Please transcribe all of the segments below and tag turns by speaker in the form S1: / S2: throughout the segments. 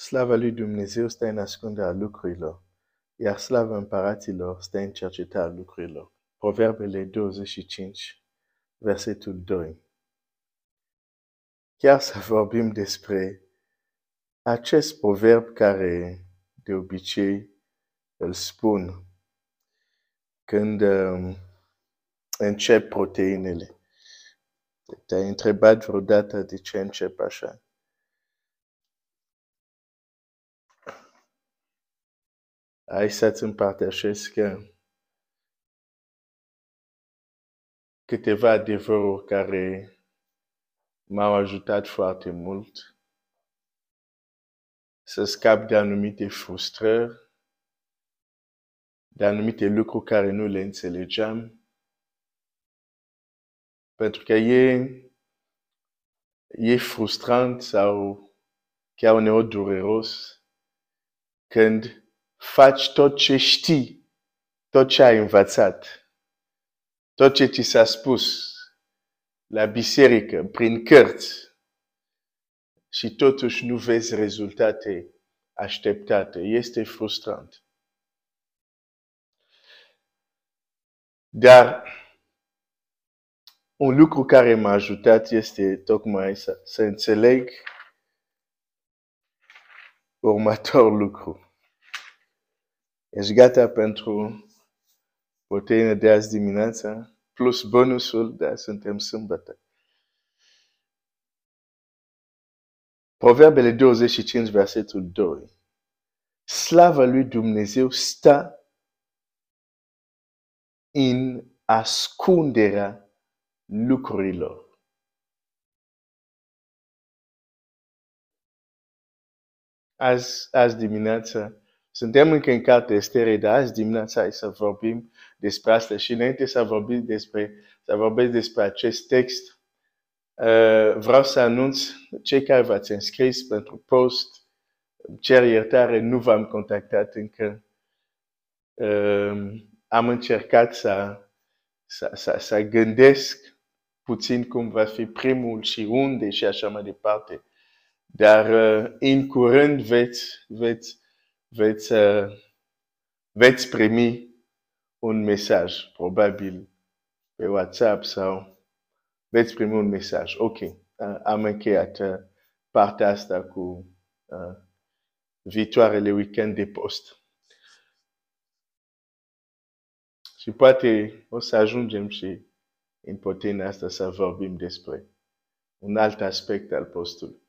S1: Slava lui Dumnezeu stă în ascunderea lucrurilor, iar slava împăraților stă în cercetarea lucrurilor. Proverbele 25, versetul 2. Chiar să vorbim despre acest proverb care de obicei îl spun când um, încep proteinele. Te-ai întrebat vreodată de ce încep așa? Hai să-ți împărtășesc câteva adevăruri care m-au ajutat foarte mult să scap de anumite frustrări, de anumite lucruri care nu le înțelegeam. Pentru că e, e frustrant sau chiar uneori dureros când faci tot ce știi, tot ce ai învățat, tot ce ți s-a spus la biserică, prin cărți, și totuși nu vezi rezultate așteptate. Este frustrant. Dar un lucru care m-a ajutat este tocmai să, să înțeleg următor lucru. Ești gata pentru proteine de azi dimineața? Plus bonusul, da, suntem sâmbătă. Proverbele 25, versetul 2. Slava lui Dumnezeu stă în ascunderea lucrurilor. Azi, azi dimineața, suntem încă în cartea Estere, dar azi dimineața hai să vorbim despre asta și înainte să vorbim despre, să vorbesc despre acest text, Uh, vreau să anunț cei care v-ați înscris pentru post, cer iertare, nu v-am contactat încă. Uh, am încercat să, să, să, să gândesc puțin cum va fi primul și unde și așa mai departe. Dar uh, în curând veți, veți, veți, uh, veți primi un mesaj, probabil pe WhatsApp sau veți primi un mesaj. Ok, uh, am încheiat uh, partea asta cu uh, viitoarele weekend de post. Și poate o să ajungem și în potenia asta să vorbim despre un alt aspect al postului.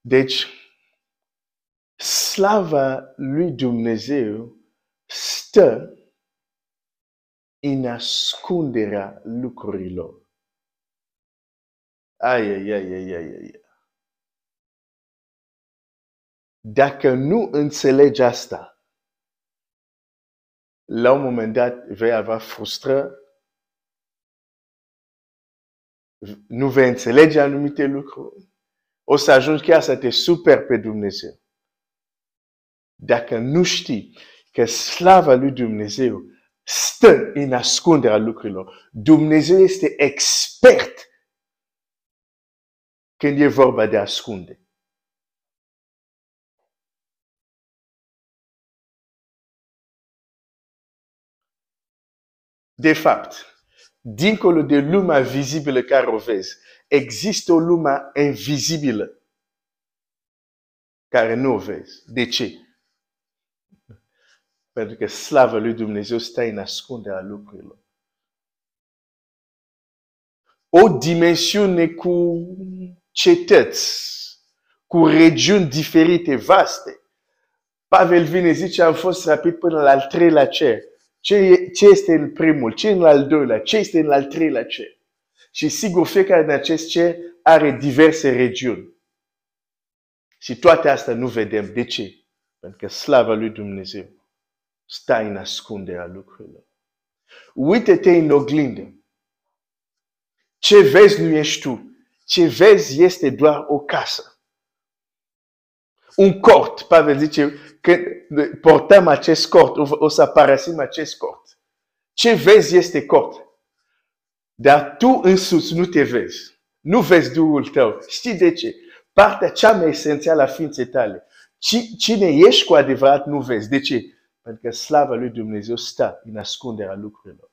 S1: Deci, slava lui Dumnezeu stă în ascunderea lucrurilor. Ai, ai, ai, ai, ai, ai. Dacă nu înțelegi asta, la un moment dat vei avea frustrări, nu vei înțelege anumite lucruri, o să ajungi chiar să te super pe Dumnezeu. Dacă nu știi că slava lui Dumnezeu stă în ascunderea lucrurilor, Dumnezeu este expert când e vorba de ascunde. De fapt, dincolo de lumea vizibilă care o vezi, există o lume invizibilă care nu o vezi. De ce? Pentru că slavă lui Dumnezeu stă în ascunderea lucrurilor. O dimensiune cu cetăți, cu regiuni diferite, vaste. Pavel vine, zice, am fost rapid până la al treilea cer. Ce, ce este în primul? Ce în al doilea? Ce este în al treilea cer? Și sigur, fiecare din acest cer are diverse regiuni. Și toate astea nu vedem. De ce? Pentru că slava lui Dumnezeu stă în ascunderea lucrurilor. Uite-te în oglindă. Ce vezi nu ești tu. Ce vezi este doar o casă. Un cort. Pavel zice că portăm acest cort, o să părăsim acest cort. Ce vezi este cort. Dar tu însuți nu te vezi. Nu vezi Duhul tău. Știi de ce? Partea cea mai esențială a ființei tale. cine ești cu adevărat nu vezi. De ce? Pentru că slava lui Dumnezeu stă în ascunderea lucrurilor.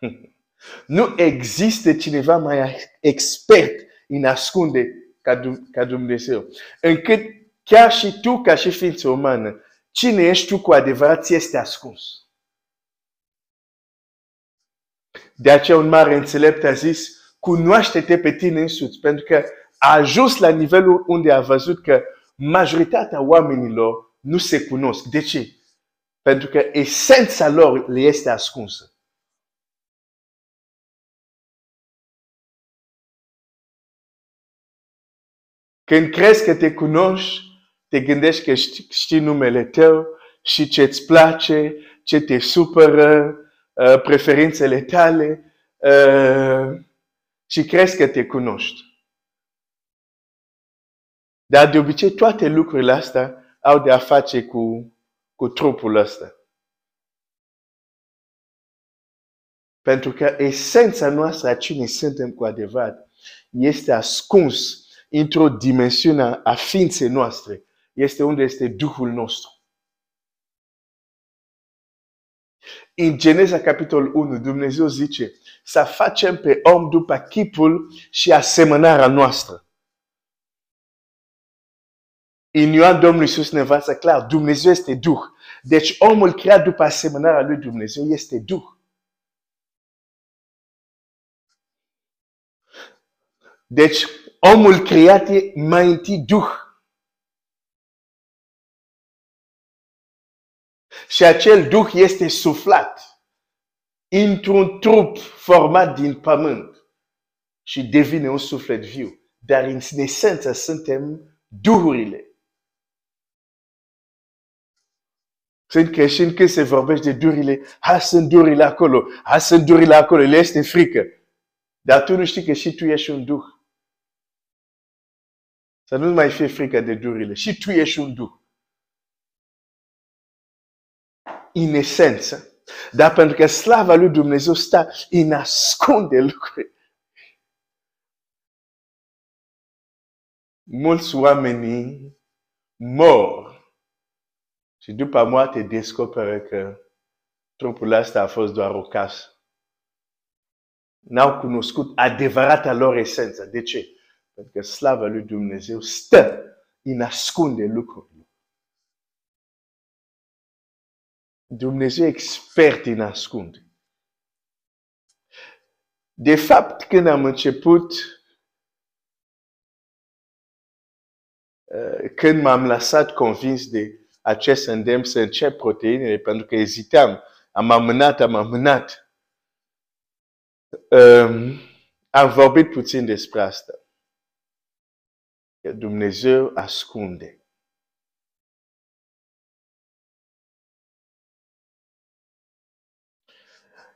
S1: Nu există cineva mai expert în ascunde ca Dumnezeu. Încât chiar și tu, ca și ființă umană, cine ești tu cu adevărat, ți este ascuns. De aceea un mare înțelept a zis, cunoaște-te pe tine însuți, pentru că a ajuns la nivelul unde a văzut că majoritatea oamenilor nu se cunosc. De ce? Pentru că esența lor le este ascunsă. Când crezi că te cunoști, te gândești că știi, știi numele tău și ce îți place, ce te supără, uh, preferințele tale uh, și crezi că te cunoști. Dar de obicei toate lucrurile astea au de a face cu, cu trupul ăsta. Pentru că esența noastră a cine suntem cu adevărat este ascuns într-o dimensiune a ființei noastre. Este unde este Duhul nostru. În Geneza capitolul 1, Dumnezeu zice să facem pe om după chipul și asemănarea noastră. În Ioan Domnul Iisus ne învață clar, Dumnezeu este Duh. Deci omul creat după asemănarea lui Dumnezeu este Duh. Deci omul creat e mai întâi Duh. Și acel Duh este suflat într-un trup format din pământ și devine un suflet viu. Dar în esență suntem duhurile. Sunt creștini când se vorbește de durile, ha, sunt durile acolo, ha, sunt durile acolo, le este frică. Dar tu nu știi că și tu ești un duh. Să nu mai fie frică de durile. Și tu ești un duh. În esență. Dar pentru că slava lui Dumnezeu stă în ascunde lucruri. Mulți oameni mor și după moarte descoperă că trupul ăsta a fost doar o casă. N-au cunoscut adevărata lor esență. De ce? Pentru că slava lui Dumnezeu stă în ascunde lucrurile. Dumnezeu e expert în ascunde. De fapt, când am început, uh, când m-am lăsat convins de acest îndemn să încep proteinele, pentru că ezitam, am amânat, am amânat. Um, am vorbit puțin despre asta. Dumnezeu ascunde.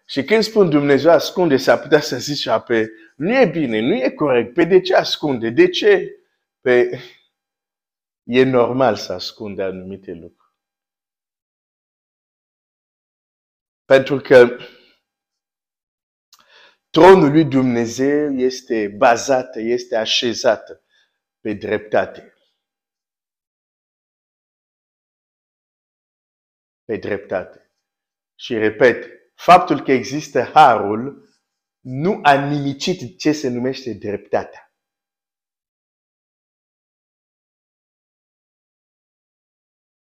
S1: Și când spun Dumnezeu ascunde, s-ar putea să zici, pe, nu e bine, nu e corect. Pe de ce ascunde? De ce? Pe, e normal să ascunde anumite lucruri. Pentru că tronul lui Dumnezeu este bazat, este așezat pe dreptate. Pe dreptate. Și repet, faptul că există harul nu a nimicit ce se numește dreptatea.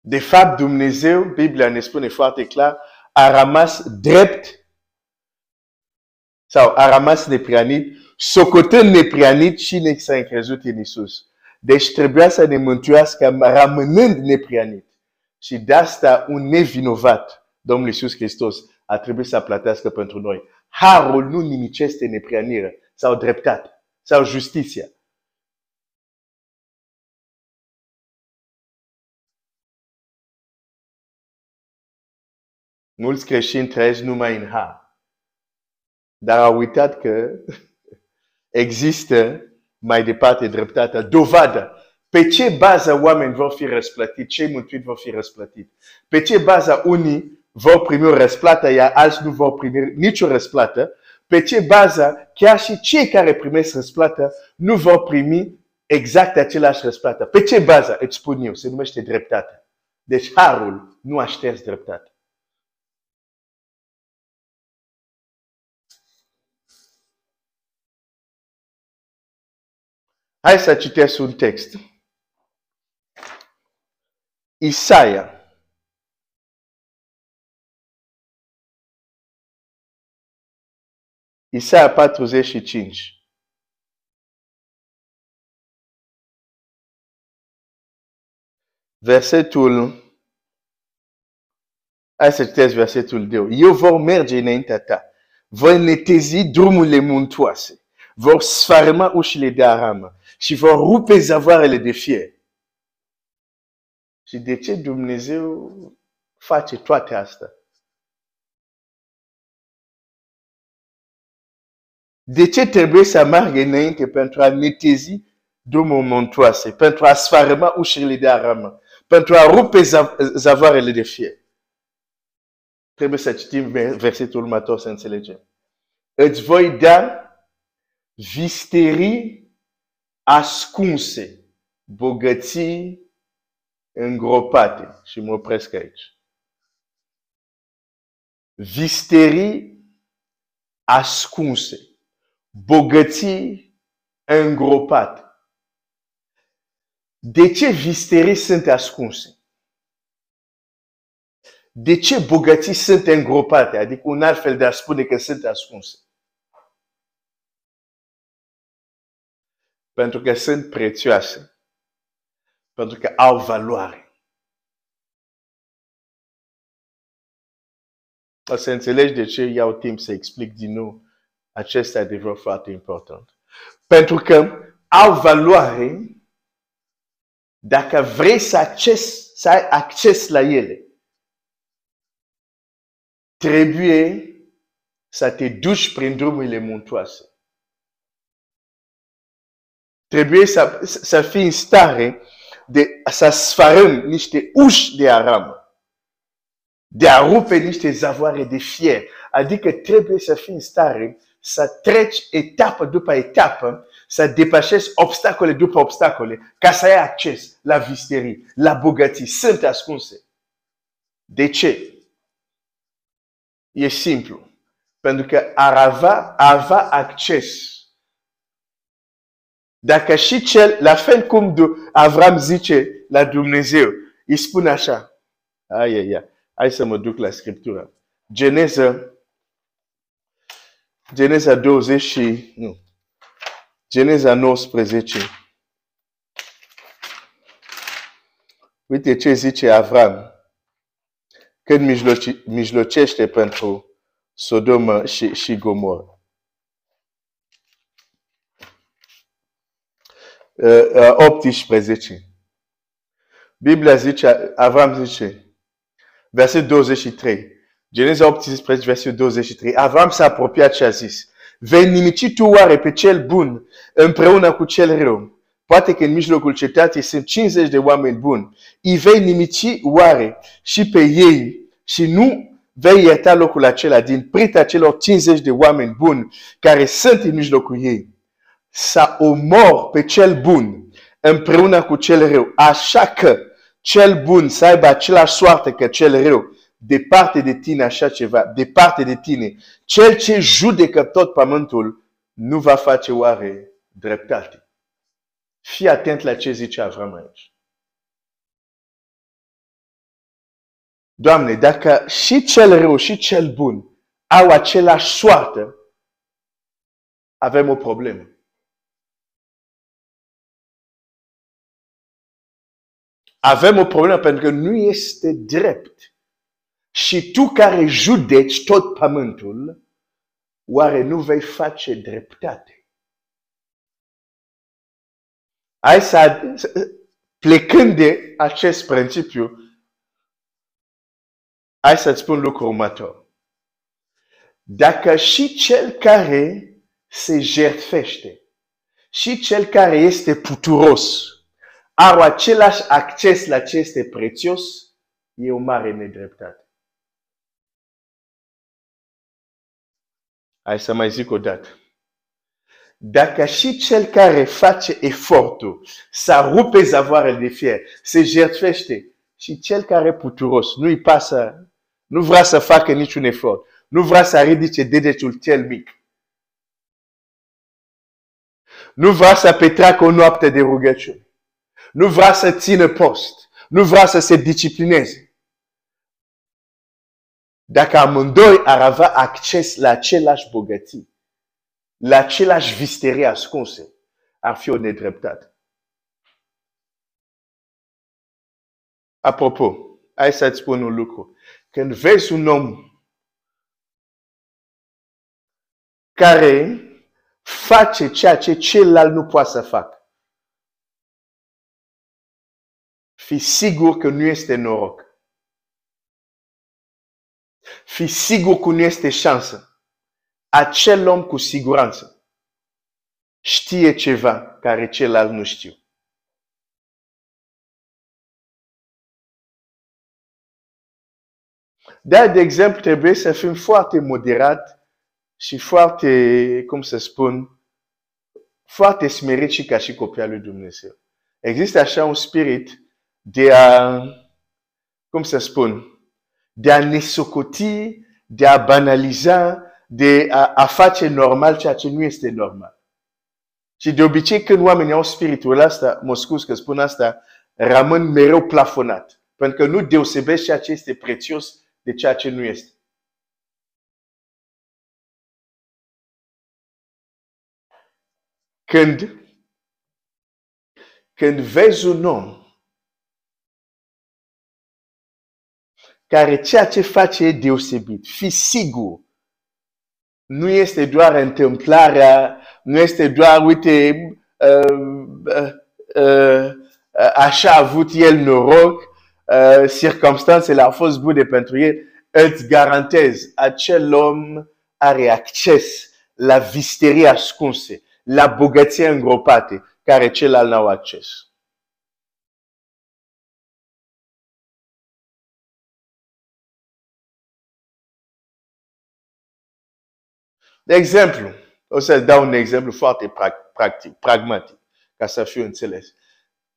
S1: De fapt, Dumnezeu, Biblia ne spune foarte clar, a rămas drept sau a rămas neprianit socotând neprianit cine s-a încrezut în Isus. Deci trebuia să ne mântuiască rămânând neprianit. Și de asta un nevinovat, Domnul Iisus Hristos, a trebuit să plătească pentru noi. Harul nu nimicește neprianire sau dreptate sau justiția. Mulți creștini trăiesc numai în har. Dar au uitat că există mai departe dreptatea, dovadă. Pe ce bază oameni vor fi răsplătiți, cei mântuiți vor fi răsplătiți? Pe ce bază unii vor primi o răsplată, iar alții nu vor primi nicio răsplată? Pe ce bază chiar și cei care primesc răsplată nu vor primi exact același răsplată. Pe ce bază? Îți spun eu, se numește dreptate. Deci harul nu a șters dreptate. Hai să citesc un text. Isaia. Isaia 45. Versetul Hai să citesc versetul 2. Eu vor merge înaintea ta. Voi netezi drumurile muntoase. Vor sfarma ușile de aramă și vor rupe zavoarele de fier. Și de ce Dumnezeu face toate astea? De ce trebuie să meargă înainte pentru a netezi drumul montoase, pentru a sfarma ușile de aramă, pentru a rupe zavoarele de fier? Trebuie să citim versetul următor să înțelegem. Îți voi da visterii ascunse, bogății îngropate. Și mă opresc aici. Visterii ascunse, bogății îngropate. De ce visterii sunt ascunse? De ce bogății sunt îngropate? Adică un alt fel de a spune că sunt ascunse. Pentru că sunt prețioase. Pentru că au valoare. O să înțelegi de ce iau timp să explic din nou acest adevăr foarte important. Pentru că au valoare dacă vrei să, acces, să ai acces la ele. Trebuie să te duci prin drumurile muntoase trebuie să, să fii în stare de să sfarăm niște uși de aramă, de a rupe niște zavoare de fier. Adică trebuie să fii în stare să treci etapă după etapă, să depășești obstacole după obstacole, ca să ai acces la visterii, la bogății. Sunt ascunse. De ce? E simplu. Pentru că ar avea, avea acces dacă și cel, la fel cum Avram zice la Dumnezeu, îi spune așa. Ai, ai, ai. Hai să mă duc la Scriptură. Geneza, Geneza 20 și, nu, Geneza 19. Uite ce zice Avram când mijloci, mijlocește pentru Sodoma și, și Gomorra. 18. Biblia zice, Avram zice, verset 23. Geneza 18, verset 23. Avram s-a apropiat și a zis, vei nimici tu oare pe cel bun împreună cu cel rău? Poate că în mijlocul cetății sunt 50 de oameni buni. Îi vei nimici oare și pe ei și nu vei ierta locul acela din prita celor 50 de oameni buni care sunt în mijlocul ei să omor pe cel bun împreună cu cel rău. Așa că cel bun să aibă același soartă că cel rău. Departe de tine așa ceva, departe de tine. Cel ce judecă tot pământul nu va face oare dreptate. Fii atent la ce zice Avram aici. Doamne, dacă și cel rău și cel bun au același soartă, avem o problemă. Avem o problemă pentru că nu este drept. Și tu care judeci tot pământul, oare nu vei face dreptate? Hai să, plecând de acest principiu, hai să-ți spun lucrul următor. Dacă și cel care se jertfește și cel care este puturos au același acces la ce este prețios, e o mare nedreptate. Hai să mai zic o dată. dacă și cel care face efortul să rupe zavoarele de fier, se jertfește, și cel care e puturos, nu-i pasă, nu vrea să facă niciun efort, nu vrea să ridice degetul cel mic. Nu vrea să petreacă o noapte de rugăciune. Nu vrea să țină post. Nu vrea să se disciplineze. Dacă amândoi ar avea acces la același bogății, la același visterii ascunse, ar fi o nedreptate. Apropo, hai să-ți spun un lucru. Când vezi un om care face ceea ce celălalt nu poate să facă, fi sigur că nu este noroc. Fi sigur că nu este șansă. Acel om cu siguranță știe ceva care celălalt nu știu. Dar, de exemplu, trebuie să fim foarte moderat și foarte, cum să spun, foarte smerit și ca și copia lui Dumnezeu. Există așa un spirit de a, cum să spun, de a nesocoti, de a banaliza, de a, a face normal ceea ce nu este normal. Și de obicei când oamenii au spiritul ăsta, mă scuz că spun asta, rămân mereu plafonat. Pentru că nu deosebește ceea ce este prețios de ceea ce nu este. Când, când vezi un om care ceea ce face e deosebit, fi sigur, nu este doar întâmplarea, nu este doar, uite, uh, uh, uh, așa a avut el noroc, uh, circumstanțele au fost bune pentru el, îți garantez, acel om are acces la visterii ascunse, la bogăție îngropate, care celălalt n-au acces. De exemplu, o să dau un exemplu foarte practic, pragmatic, ca să fiu înțeles.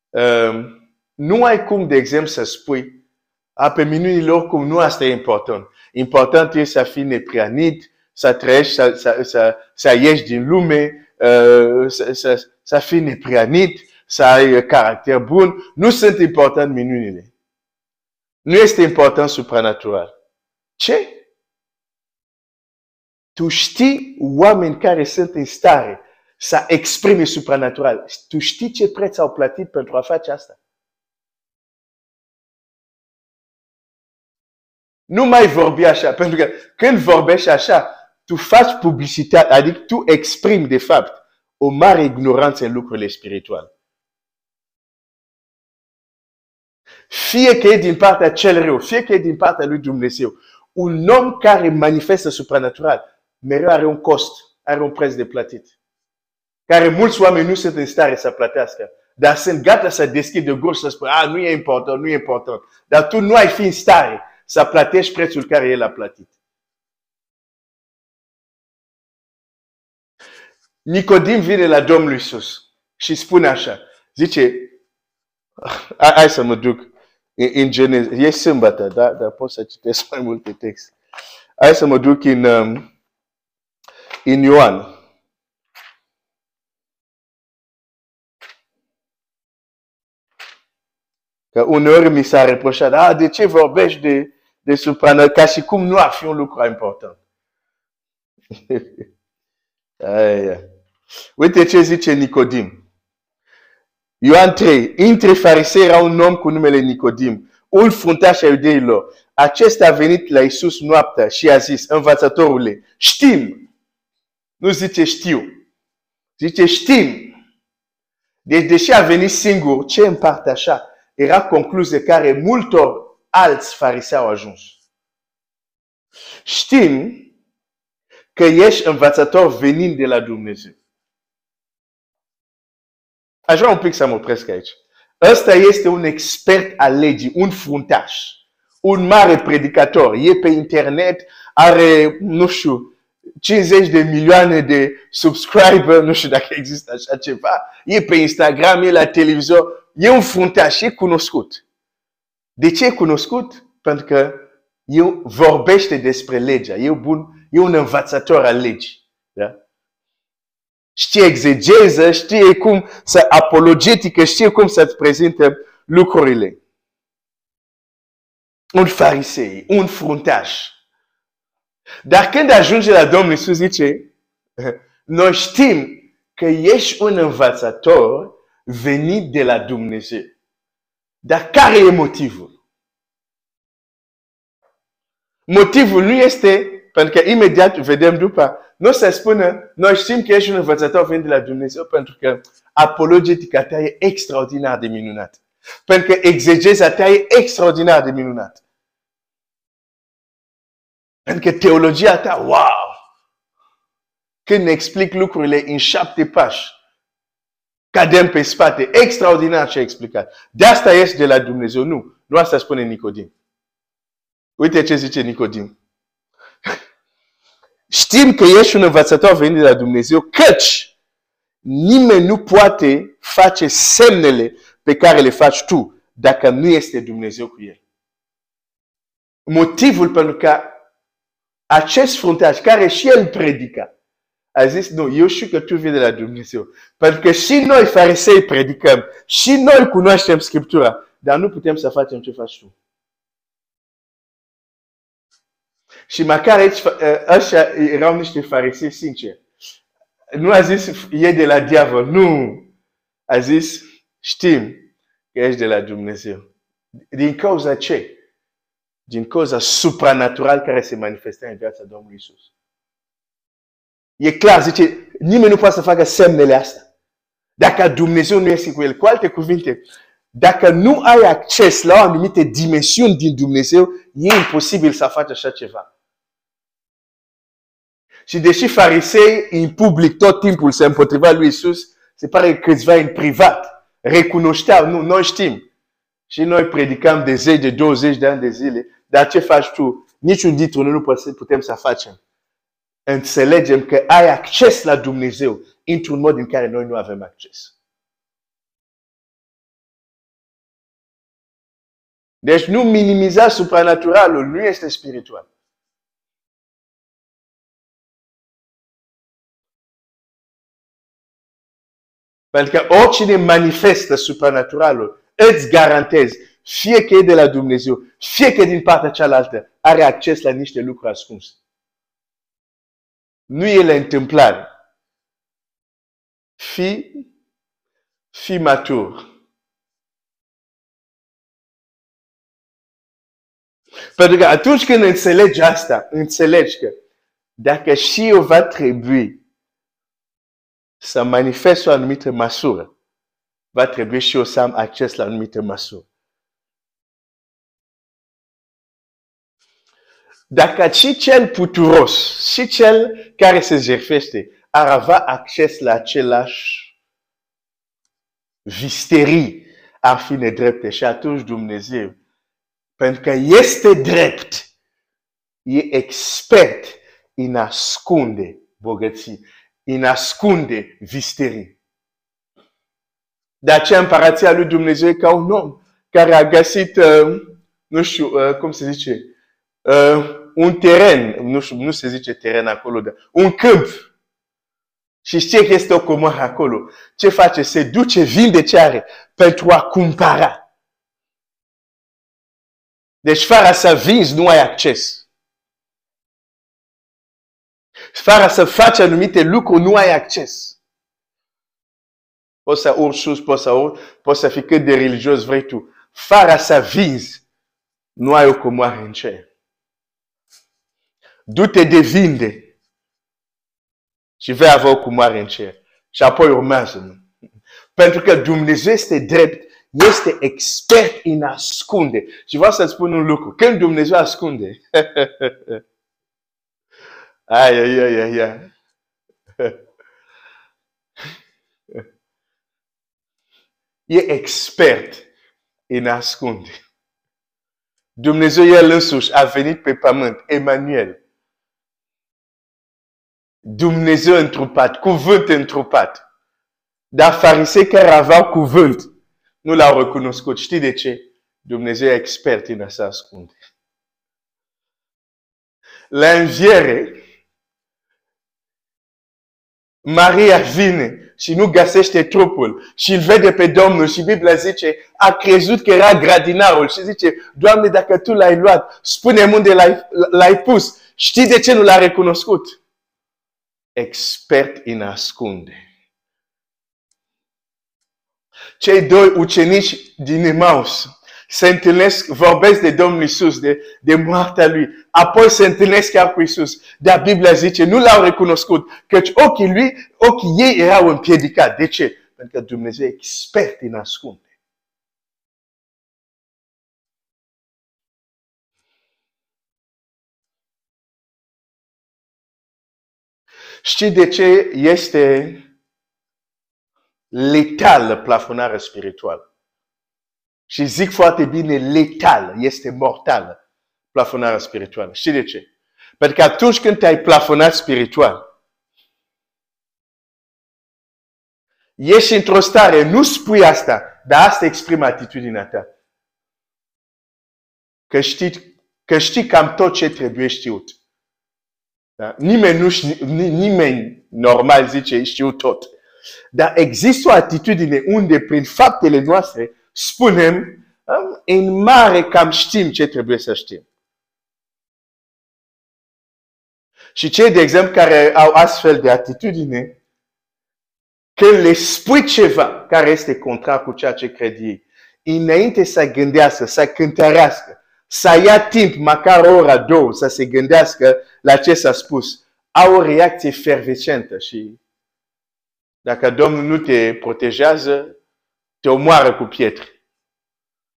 S1: Um, nu ai cum, de exemplu, să spui, a, pe minunile oricum nu asta e important. Important e să fii neprianit, să trăiești, să, să, să, să ieși din lume, uh, să, să, să fii neprianit, să ai caracter bun. Nu sunt important minunile. Nu este important supranatural. Ce? Tu știi oameni care sunt în stare să exprime supranatural. Tu știi ce preț au plătit pentru a face asta? Nu mai vorbi așa, pentru că când vorbești așa, tu faci publicitate, adică tu exprimi de fapt o mare ignoranță în lucrurile spirituale. Fie că e din partea cel rău, fie că e din partea lui Dumnezeu, un om care manifestă supranatural mereu are un cost, are un preț de plătit. Care mulți oameni nu sunt în stare să plătească. Dar sunt gata să deschidă gură să spună, a, nu e important, nu e important. Dar tu nu ai fi în stare să plătești prețul care el a plătit. Nicodim vine la Domnul Isus și spune așa, zice, hai să mă duc în Geneza, e sâmbătă, da? dar pot să citesc mai multe texte. Hai să mă duc în, um, în Ioan. Că uneori mi s-a reproșat, a, de ce vorbești de de suprană, ca și cum nu ar fi un lucru important. Aia. Uite ce zice Nicodim. Ioan 3. Între farisei era un om cu numele Nicodim, un fruntaș al iudeilor. Acesta a venit la Isus noaptea și a zis, învățătorule, știm. Nu zice știu. Zice știm. Deci, deși a venit singur, ce împarte așa? Era concluzie care multor alți farisei au ajuns. Știm că ești învățător venind de la Dumnezeu. Aș vrea un pic să mă opresc aici. Ăsta este un expert al legii, un fruntaș, un mare predicator. E pe internet, are, nu știu, 50 de milioane de subscriber, nu știu dacă există așa ceva, e pe Instagram, e la televizor, e un fruntaș, e cunoscut. De ce e cunoscut? Pentru că el vorbește despre legea, e, bun, e un învățător al legii. Da? Știe exegeză, știe cum să apologetică, știe cum să-ți prezinte lucrurile. Un farisei, un fruntaș. Dar când ajunge la Domnul Iisus zice, noi știm că ești un învățător venit de la Dumnezeu. Dar care e motivul? Motivul nu este, pentru că imediat vedem după, nu se spune, noi știm că ești un învățător venit de la Dumnezeu pentru că apologetica ta e extraordinar de minunat. Pentru că exegeza ta e extraordinar de minunat. Pentru că teologia ta, wow! Când ne explic lucrurile în șapte pași, cadem pe spate, extraordinar ce a explicat. De asta este de la Dumnezeu. Nu. Nu asta spune Nicodim. Uite ce zice Nicodim. Știm că ești un învățător venit de la Dumnezeu, căci nimeni nu poate face semnele pe care le faci tu dacă nu este Dumnezeu cu el. Motivul pentru că acest fruntaș care și el predica, a zis, nu, eu știu că tu vii de la Dumnezeu. Pentru că și noi, farisei, predicăm. Și noi cunoaștem Scriptura. Dar nu putem să facem ce faci tu. Și măcar aici, ăștia erau niște farisei sinceri. Nu a zis, e de la diavol. Nu. A zis, știm că ești de la Dumnezeu. Din cauza ce? Din cauza supranatural care se manifestă în viața Domnului Isus. E clar, zice, nimeni nu poate să facă semnele astea. Dacă Dumnezeu nu este cu el. Cu alte cuvinte, dacă nu ai acces la o anumite dimensiuni din Dumnezeu, e imposibil să faci așa ceva. Și deși farisei în public tot timpul se împotriva lui Isus, se pare că câțiva în privat recunoșteau, nu, noi știm. Și noi predicăm de 10, de 20 de ani de zile, dar ce faci tu? Niciun dintre noi nu putem să facem. Înțelegem că ai acces la Dumnezeu într-un mod în care noi nu avem acces. Deci nu minimiza supranaturalul, nu este spiritual. Pentru că oricine manifestă supranaturalul, îți garantez, fie că e de la Dumnezeu, fie că e din partea cealaltă, are acces la niște lucruri ascunse. Nu e la întâmplare. Fi, fi matur. Pentru că atunci când înțelegi asta, înțelegi că dacă și eu va trebui să manifest o anumită măsură, va trebui și eu să am acces la o anumită măsură. Dacă și cel puturos și cel care se jertfește ar avea acces la același visterii, ar fi nedrepte. Și atunci Dumnezeu, pentru că este drept, e expert în ascunde bogății în ascunde visterii. De aceea împărația lui Dumnezeu e ca un om care a găsit, uh, nu știu, uh, cum se zice, uh, un teren, nu, știu, nu se zice teren acolo, dar un câmp. Și știe că este o comoară acolo. Ce face? Se duce, vinde ce are pentru a cumpăra. Deci fără să vinzi nu ai acces. Fără să faci anumite lucruri, nu ai acces. Poți să urci sus, poți să urci, poți să fii cât de religios vrei tu. Fără să vinzi, nu ai o comoară în cer. Du-te de vinde și vei avea o comoară în cer. Și apoi urmează. Pentru că Dumnezeu este drept, este expert în ascunde. Și vreau să-ți spun un lucru. Când Dumnezeu ascunde, Ai, ai, ai, ai, ai. E expert în ascunde. Dumnezeu El însuși a venit pe pământ, Emanuel. Dumnezeu întrupat, cuvânt întrupat. Dar farisei care aveau cuvânt nu l-au recunoscut. Știi de ce? Dumnezeu e expert în a se ascunde. La înviere, Maria vine și nu găsește trupul și îl vede pe Domnul și Biblia zice, a crezut că era gradinarul și zice, Doamne, dacă Tu l-ai luat, spune-mi unde l-ai pus. Știi de ce nu l-a recunoscut? Expert în ascunde. Cei doi ucenici din Emaus se întâlnesc, vorbesc de Domnul Isus, de, de moartea Lui. Apoi se întâlnesc chiar cu Isus. Dar Biblia zice, nu l-au recunoscut, căci ochii lui, ochii ei erau împiedicați. De ce? Pentru că Dumnezeu e expert în ascunde. Știi de ce este letal plafonarea spirituală? Și zic foarte bine, letal, este mortală plafonarea spirituală. Știi de ce? Pentru că atunci când te-ai plafonat spiritual, ești într-o stare, nu spui asta, dar asta exprimă atitudinea ta. Că știi, că știi cam tot ce trebuie știut. Da? Nimeni, nu știu, nimeni normal zice știu tot. Dar există o atitudine unde prin faptele noastre spunem în mare cam știm ce trebuie să știm. Și cei, de exemplu, care au astfel de atitudine, când le spui ceva care este contrar cu ceea ce cred ei, înainte să gândească, să cântărească, să ia timp, măcar o oră, două, să se gândească la ce s-a spus, au o reacție fervescentă și dacă Domnul nu te protejează, te omoară cu pietre.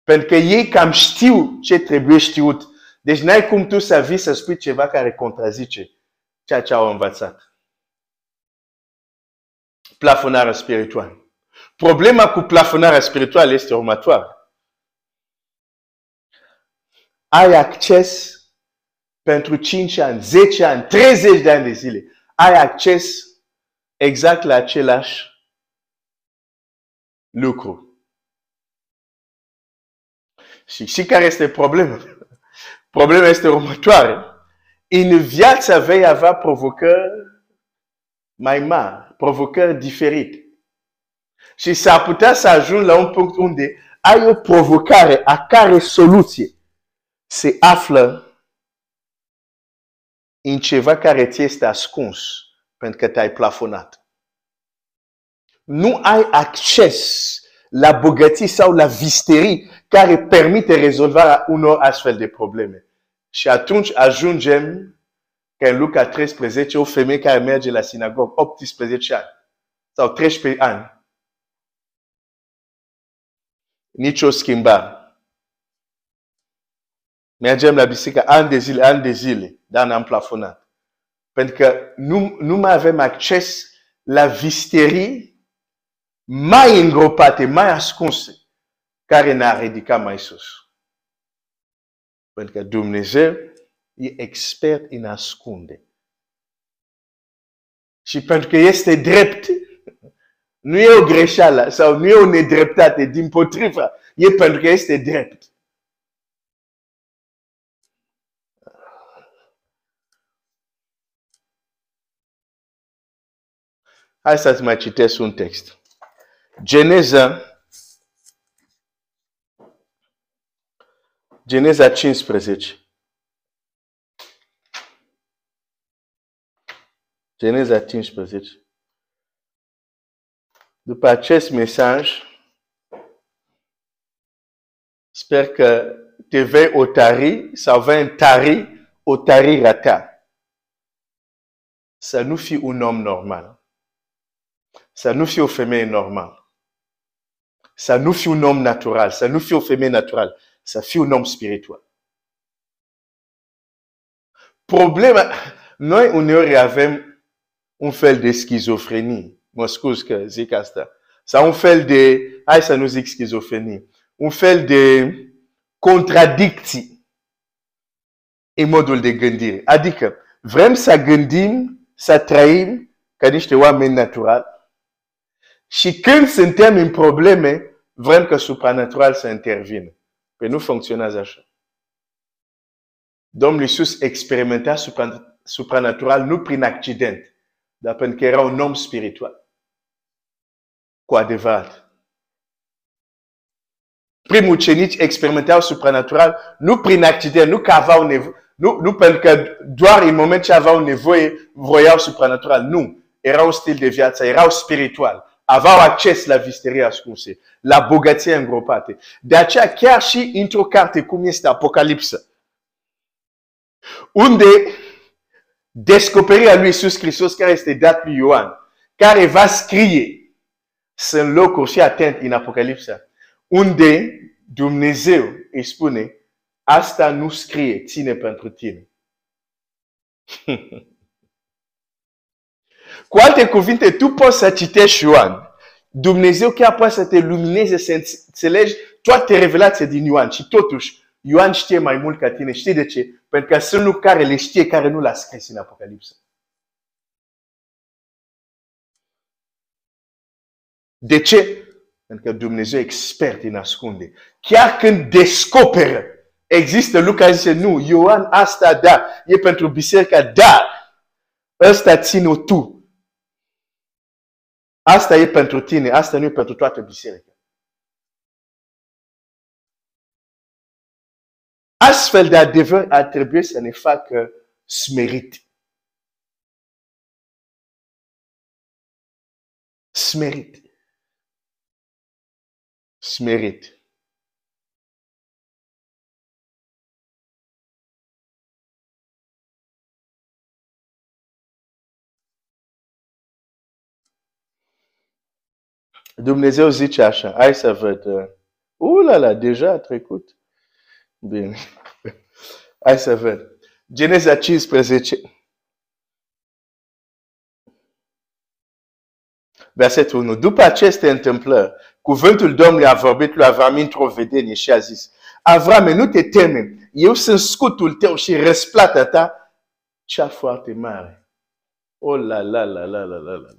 S1: Pentru că ei cam știu ce trebuie știut. Deci n-ai cum tu să vii să spui ceva care contrazice ceea ce au învățat. Plafonarea spirituală. Problema cu plafonarea spirituală este următoare. Ai acces pentru 5 ani, 10 ani, 30 de ani de zile. Ai acces exact la același lucru. Și și care este problema? Problema este următoare. În viața vei avea provocări mai mari, provocări diferite. Și s-ar putea să ajungi la un punct unde ai o provocare a care soluție se află în ceva care ți este ascuns pentru că te-ai plafonat. Nu ai acces la bogății sau la visterii care permite rezolvarea unor astfel de probleme. Și atunci ajungem că în Luca 13 o femeie care merge la sinagogă 18 ani sau 13 ani. Nici o schimbare. Mergem la biserică ani de zile, ani de zile, dar ne-am plafonat. Pentru că nu, nu mai avem acces la visterii mai îngropate, mai ascunse, care ne-a ridicat mai sus. Pentru că Dumnezeu e expert în ascunde. Și pentru că este drept, nu e o greșeală sau nu e o nedreptate, din potrivă, e pentru că este drept. Hai să-ți mai citesc un text. Geneza Geneza 15. Geneza 15. După acest mesaj, sper că te vei otari sau vei întari otarirea ta. Să nu fii un om normal. Să nu fii o femeie normală. Să nu fii un om natural. Să nu fii o femeie naturală să fii un om spiritual. Problema, noi uneori avem un fel de schizofrenie. Mă scuz că zic asta. Sau un fel de, hai să nu zic schizofrenie, un fel de contradicții în modul de gândire. Adică vrem să gândim să trăim ca niște oameni naturali și când suntem în probleme, vrem că supranatural să intervină. Păi nu funcționează așa. Domnul Iisus experimenta supranatural nu prin accident, dar pentru că era un om spiritual. Cu adevărat. Primul ucenici experimentau supranatural nu prin accident, nu că aveau nevoie, nu, nu pentru că doar în moment ce aveau nevoie voiau supranatural. Nu. Era un stil de viață, erau spiritual. Aveau acces la visterii ascunse, la bogăție îngropate. De aceea, chiar și într-o carte cum este Apocalipsa, unde descoperirea lui Iisus Hristos, care este dat lui Ioan, care va scrie, sunt locuri și atent în Apocalipsa, unde Dumnezeu îi spune, asta nu scrie, ține pentru tine. Cu alte cuvinte, tu poți să citești Ioan. Dumnezeu chiar poate să te lumineze, să înțelegi toate revelațiile din Ioan. Și totuși, Ioan știe mai mult ca tine. Știi de ce? Pentru că sunt lucruri care le știe, care nu l-a scris în Apocalipsă. De ce? Pentru că Dumnezeu e expert în ascunde. Chiar când descoperă, există lucruri care zice, nu, Ioan, asta da, e pentru biserica, dar ăsta ține tu. Asta e pentru tine, asta nu e pentru toată biserica. Astfel de adevăr ar trebui să ne facă smerit. Smerit. Smerit. Dumnezeu zice așa, hai să văd. Uh, la la, deja a trecut. Bine. Hai să văd. Geneza 15. Versetul 1. După aceste întâmplări, cuvântul Domnului a vorbit lui Avram într-o vedenie și a zis, Avram, nu te teme, eu sunt scutul tău și răsplata ta cea foarte mare. Oh la la la la la la la.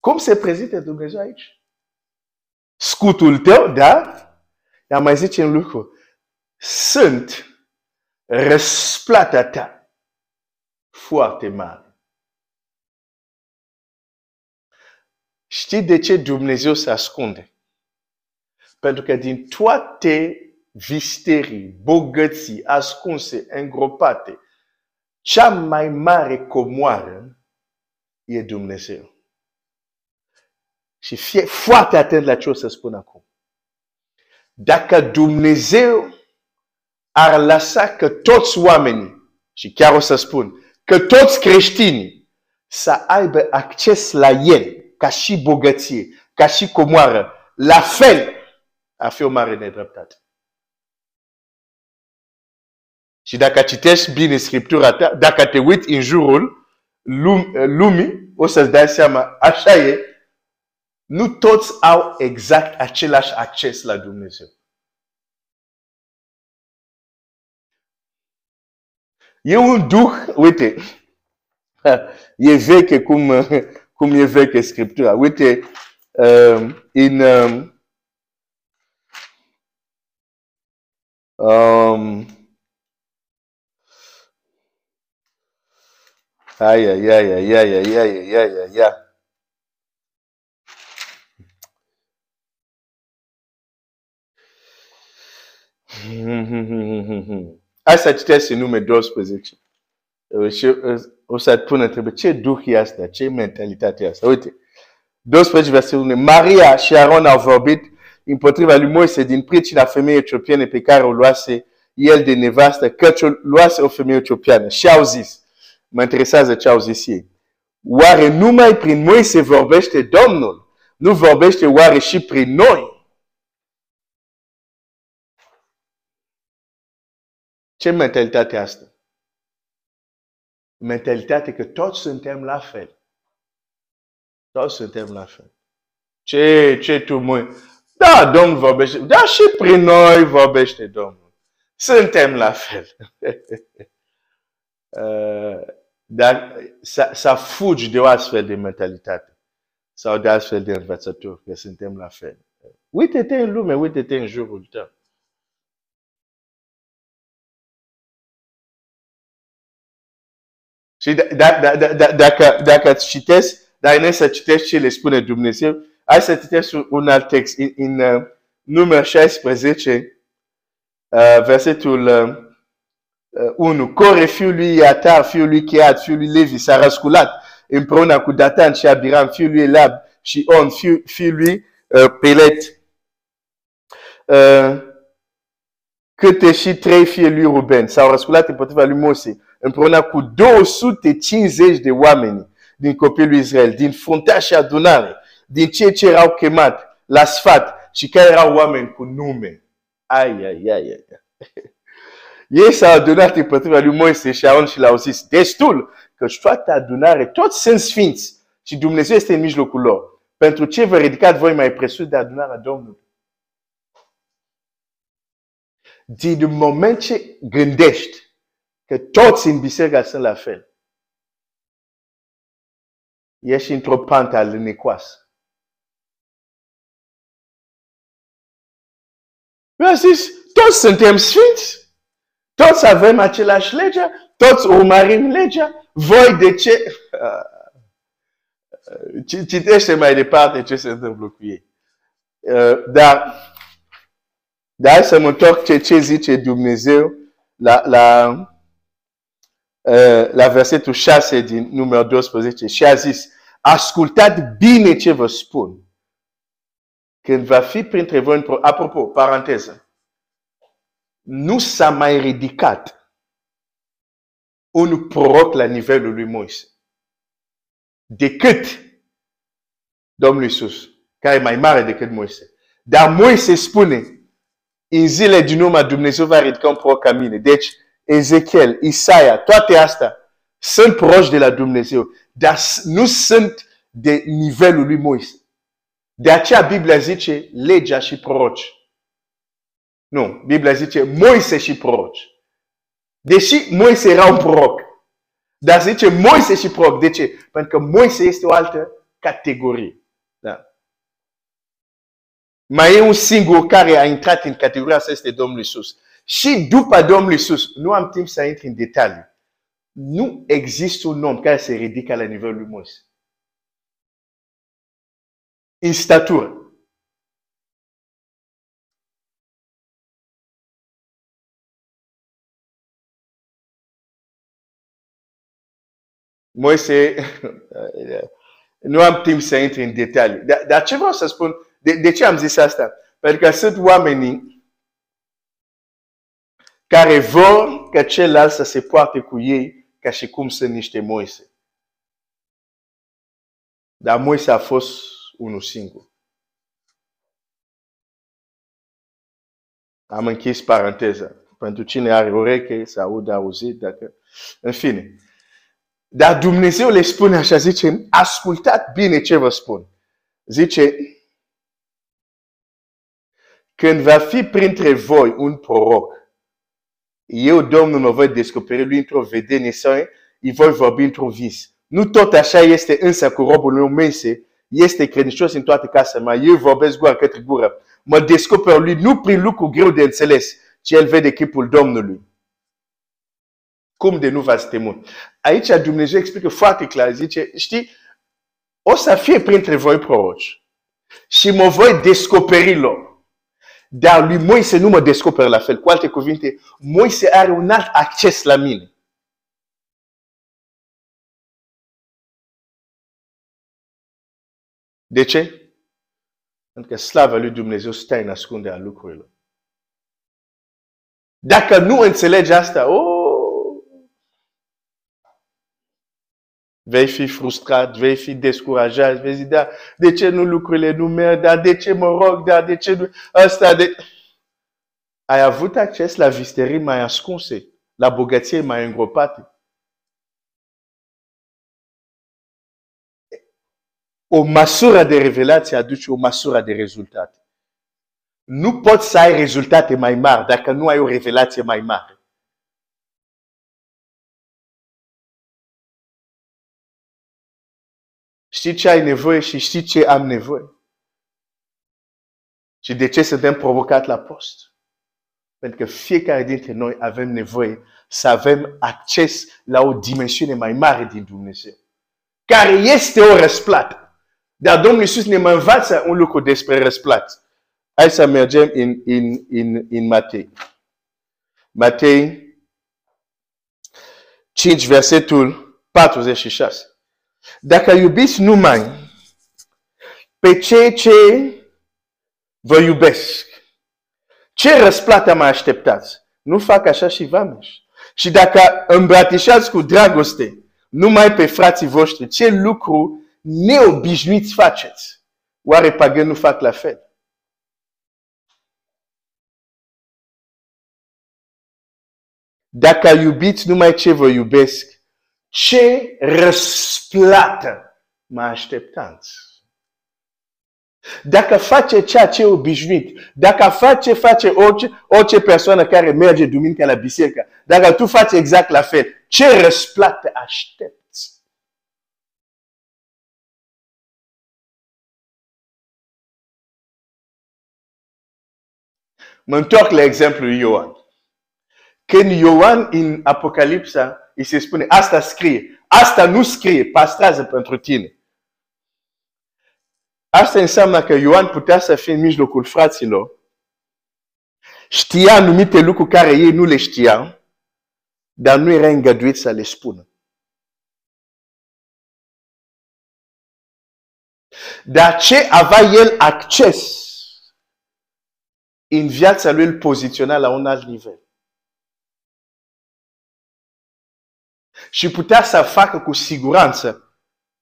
S1: Cum se prezintă Dumnezeu aici? Scutul tău, da? Dar mai zice un lucru. Sunt răsplata ta foarte mare. Știi de ce Dumnezeu se ascunde? Pentru că din toate visterii, bogății ascunse, îngropate, cea mai mare comoară e Dumnezeu. Și fie foarte atent la ce o să spun acum. Dacă Dumnezeu ar lăsa că toți oamenii, și chiar o să spun, că toți creștinii să aibă acces la El, ca și bogăție, ca și comoară, la fel, ar fi o mare nedreptate. Și dacă citești bine Scriptura ta, dacă te uiți în jurul lumii, o să-ți dai seama, așa e, nu toți au exact același acces la Dumnezeu. E un duh, uite, e veche cum, cum e veche Scriptura. Uite, um, în um, um, ai, ai, ai, ai, ai, ai, ai, ai, ai, ai. Hai să citesc în nume 12. Și o să-ți pun întrebări. Ce duh e asta? Ce mentalitate e asta? Uite. 12 versetul 1. Maria și Aaron au vorbit împotriva lui Moise din pricina femeii etiopiene pe care o luase el de nevastă, căci o luase o femeie etiopiană. Și au zis, mă interesează ce au zis ei. Oare numai prin Moise vorbește Domnul? Nu vorbește oare și prin noi? Ce mentalitate asta? Mentalitate că toți suntem la fel. Toți suntem la fel. Ce, ce tu mă... Da, Domnul vorbește. Da, și prin noi vorbește Domnul. Suntem la fel. Uh, Dar să, să fugi de o astfel de mentalitate sau de astfel de învățături, că suntem la fel. Uite-te în lume, uite-te în jurul tău. Și da, da, da, da, dacă, dacă citesc, dar înainte să citești ce le spune Dumnezeu, hai să citesc un alt text. În, în uh, număr 16, uh, versetul uh, 1. Core, fiul lui Iatar, fiul lui Cheat, fiul lui Levi, s-a răsculat împreună cu Datan și Abiram, fiul lui Elab și On, fiul, fiul lui uh, Pelet. Uh, câte și trei fie lui Ruben s-au răsculat împotriva lui Mose, împreună cu 250 de oameni din copilul lui Israel, din fruntea și adunare, din cei ce erau chemat la sfat și care erau oameni cu nume. Ai, ai, ai, ai. Ei s-au adunat împotriva lui Moise și Aaron și l-au zis, destul, că toată adunare, toți sunt sfinți și Dumnezeu este în mijlocul lor. Pentru ce vă ridicați voi mai presus de adunarea Domnului? Din moment ce gândești că toți în biserică sunt la fel, ești într-o pantă alânecoasă. Eu zis, toți suntem sfinți, toți avem același lege, toți urmărim legea, voi de ce? Citește mai departe ce se întâmplă cu ei. Uh, dar, dar hai să mă întorc ce, ce zice Dumnezeu la, la, uh, la versetul 6 din numărul 12 și a zis, ascultați bine ce vă spun. Când va fi printre voi, apropo, paranteză, nu s-a mai ridicat un proroc la nivelul lui Moise decât Domnul Iisus, care e mai mare decât Moise. Dar Moise spune, în zile din urmă Dumnezeu va ridica un proroc ca mine. Deci, Ezechiel, Isaia, toate astea sunt proși de la Dumnezeu, dar nu sunt de nivelul lui Moise. De aceea Biblia zice legea și proroci. Nu, Biblia zice Moise și proroci. Deși Moise era un proroc. Dar zice Moise și proroc. De ce? Pentru că Moise este o altă categorie. Da. Mai e un singur care a intrat în categoria asta, este Domnul Isus. Și după Domnul Isus, nu am timp să intru în detalii. Nu există un om care se ridică la nivelul lui Moise. În statură. Moise, nu am timp să intru în detalii. Dar, dar ce vreau să spun, de, de ce am zis asta? Pentru că sunt oamenii care vor ca celălalt să se poarte cu ei ca și cum sunt niște Moise. Dar Moise a fost unul singur. Am închis paranteza. Pentru cine are ureche să audă auzit, dacă... În fine. Dar Dumnezeu le spune așa, zice, ascultați bine ce vă spun. Zice, când va fi printre voi un proroc, eu, Domnul, mă voi descoperi lui într-o vedenie sau îi voi vorbi într-un vis. Nu tot așa este însă cu robul meu Moise, este credincios în toate casele mea. Eu vorbesc gură către gură. Mă descoper lui nu prin lucru greu de înțeles, ci el vede chipul Domnului. Cum de nu v-ați temut? Aici Dumnezeu explică foarte clar, zice, știi, o să fie printre voi proroci și mă voi descoperi lor. Dar lui Moise nu mă descoperă la fel. Cu alte cuvinte, Moise are un alt acces la mine. De ce? Pentru că slava lui Dumnezeu stă în ascunderea lucrurilor. Dacă nu înțelegi asta, oh, vei fi frustrat, vei fi descurajat, vei zice, da, de ce nu lucrurile nu merg, dar de ce mă rog, dar de ce nu, asta, de... Ai avut acces la visterii mai ascunse, la bogăție mai îngropate. o măsură de revelație aduce o măsură de rezultate. Nu poți să ai rezultate mai mari dacă nu ai o revelație mai mare. Știi ce ai nevoie și știi ce am nevoie. Și de ce suntem provocat la post? Pentru că fiecare dintre noi avem nevoie să avem acces la o dimensiune mai mare din Dumnezeu, care este o răsplată. Dar Domnul Iisus ne mai învață un lucru despre răsplată. Hai să mergem în, în, în, în Matei. Matei 5, versetul 46. Dacă iubiți numai pe cei ce vă iubesc, ce răsplată mă așteptați? Nu fac așa și vameși. Și dacă îmbrățișați cu dragoste numai pe frații voștri, ce lucru neobișnuiți faceți? Oare pagani nu fac la fel? Dacă iubiți numai ce vă iubesc, ce răsplată mă așteptați? Dacă face ceea ce e obișnuit, dacă face, face orice, orice persoană care merge duminică la biserică, dacă tu faci exact la fel, ce răsplată aștepți? Mă întorc la exemplul Ioan. Când Ioan în Apocalipsa îi se spune, asta scrie, asta nu scrie, pastrează pentru tine. Asta înseamnă că Ioan putea să fie în mijlocul fraților, știa anumite lucruri care ei nu le știau, dar nu era îngăduit să le spună. Dar ce avea el acces în viața lui îl poziționa la un alt nivel. Și putea să facă cu siguranță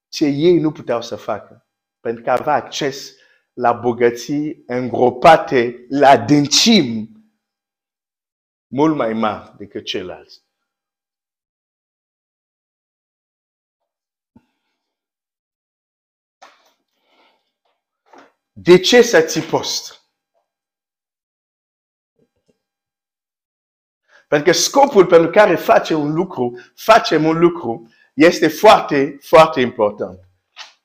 S1: ce ei nu puteau să facă pentru că avea acces la bogății îngropate la adâncim mult mai mari decât ceilalți. De ce să ții post? Pentru că scopul pentru care face un lucru, facem un lucru, este foarte, foarte important.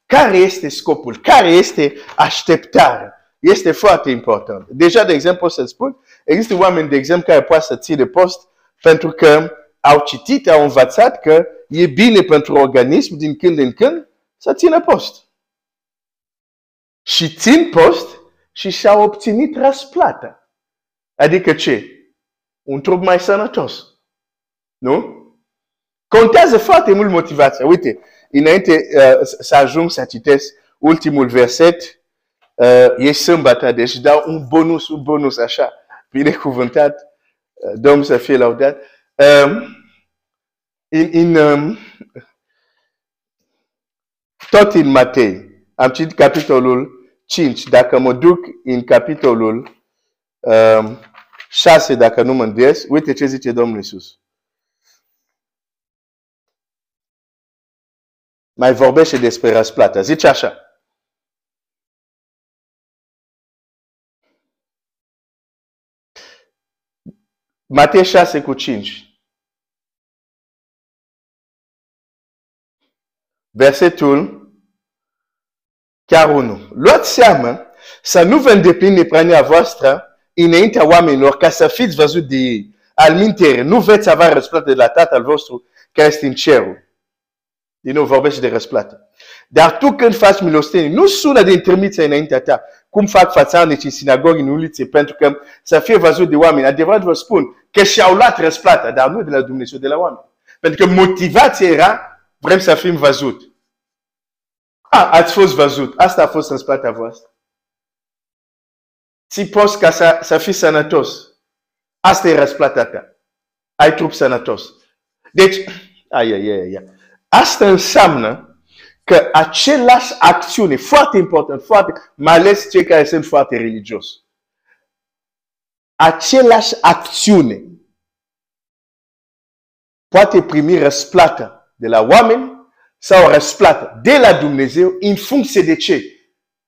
S1: Care este scopul? Care este așteptarea? Este foarte important. Deja, de exemplu, să spun, există oameni, de exemplu, care poate să ține post pentru că au citit, au învățat că e bine pentru organism din când în când să țină post. Și țin post și și-au obținut răsplata. Adică ce? Un trup mai sănătos. Nu? Contează foarte mult motivația. Uite, înainte uh, să ajung să citesc ultimul verset, uh, e sâmbătă, deci dau un bonus, un bonus așa, binecuvântat, uh, Domnul să fie laudat. Um, in, in, um, tot în Matei, am citit capitolul 5, dacă mă duc în capitolul um, 6, dacă nu mă îndes, uite ce zice Domnul Iisus. mai vorbește despre răsplată. Zice așa. Matei 6 cu 5. Versetul chiar 1. Luați seama să nu vă îndeplini prania voastră înaintea oamenilor ca să fiți văzut de ei. Al mintere, nu veți avea răsplată de la Tatăl vostru care este în cerul. Din nou vorbește de răsplată. Dar tu când faci milostenie, nu sună de trimițe înaintea ta, cum fac fațanici în sinagogi, în ulițe, pentru că să fie văzut de oameni. Adevărat vă spun că și-au luat răsplată, dar nu de la Dumnezeu, de la oameni. Pentru că motivația era, vrem să fim văzut. A, ați fost văzut. Asta a fost răsplata voastră. Ți poți ca să, să fii sănătos. Asta e răsplata ta. Ai trup sănătos. Deci, ai, ai, ai, ai. Asta înseamnă că același acțiune, foarte important, foarte, mai ales cei care sunt foarte religios, același acțiune poate primi răsplată de la oameni sau răsplată de la Dumnezeu în funcție de ce?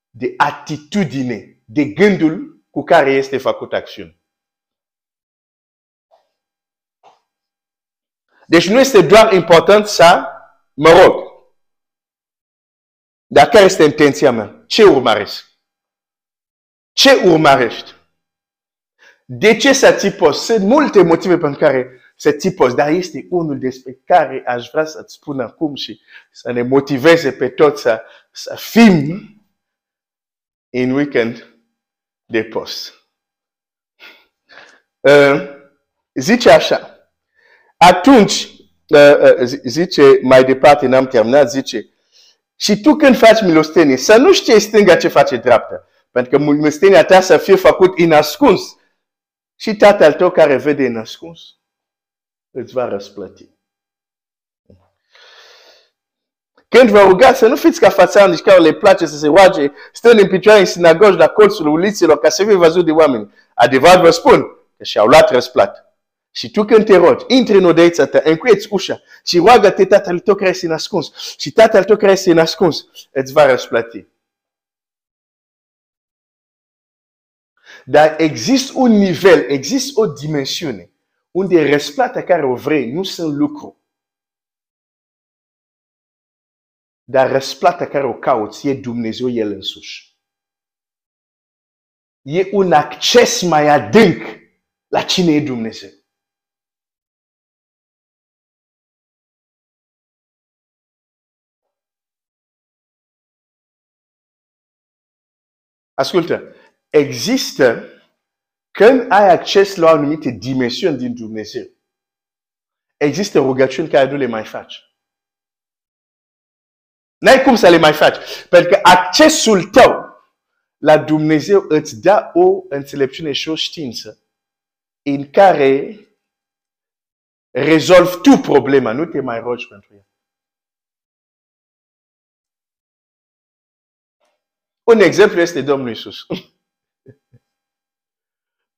S1: De atitudine, de gândul cu care este făcut acțiune. Deci nu este doar important să mă rog. Dar care este intenția mea? Ce urmăresc? Ce urmărești? De ce să ții post? Sunt multe motive pentru care să ții post, dar este unul despre care aș vrea să-ți spun acum și să ne motiveze pe toți să, să fim în weekend de post. Uh, zice așa, atunci, uh, uh, zice mai departe, n-am terminat, zice, și tu când faci milostenie, să nu știi stânga ce face dreapta, pentru că milostenia ta să fie făcut în ascuns. Și tatăl tău care vede în ascuns, îți va răsplăti. Când vă rugați să nu fiți ca fațani care le place să se roage, stând în picioare în sinagogi la colțul uliților ca să fie văzut de oameni. Adevărat vă spun că și-au luat răsplată. Și tu când te rogi, intri în odeița ta, încuieți ușa și roagă-te tatăl tău care este ascuns. Și tatăl tău care este ascuns îți va răsplăti. Dar există un nivel, există o dimensiune unde răsplata care o vrei nu sunt lucru. Dar răsplata care o cauți e Dumnezeu El însuși. E un acces mai adânc la cine e Dumnezeu. Ascultă, există când ai acces la o anumită dimensiune din Dumnezeu. Există rugăciuni care nu le mai faci. N-ai cum să le mai faci. Pentru că accesul tău la Dumnezeu îți dă o înțelepciune și o știință în care rezolvi tu problema, nu te mai rogi pentru ea. Un exemplu este Domnul Isus.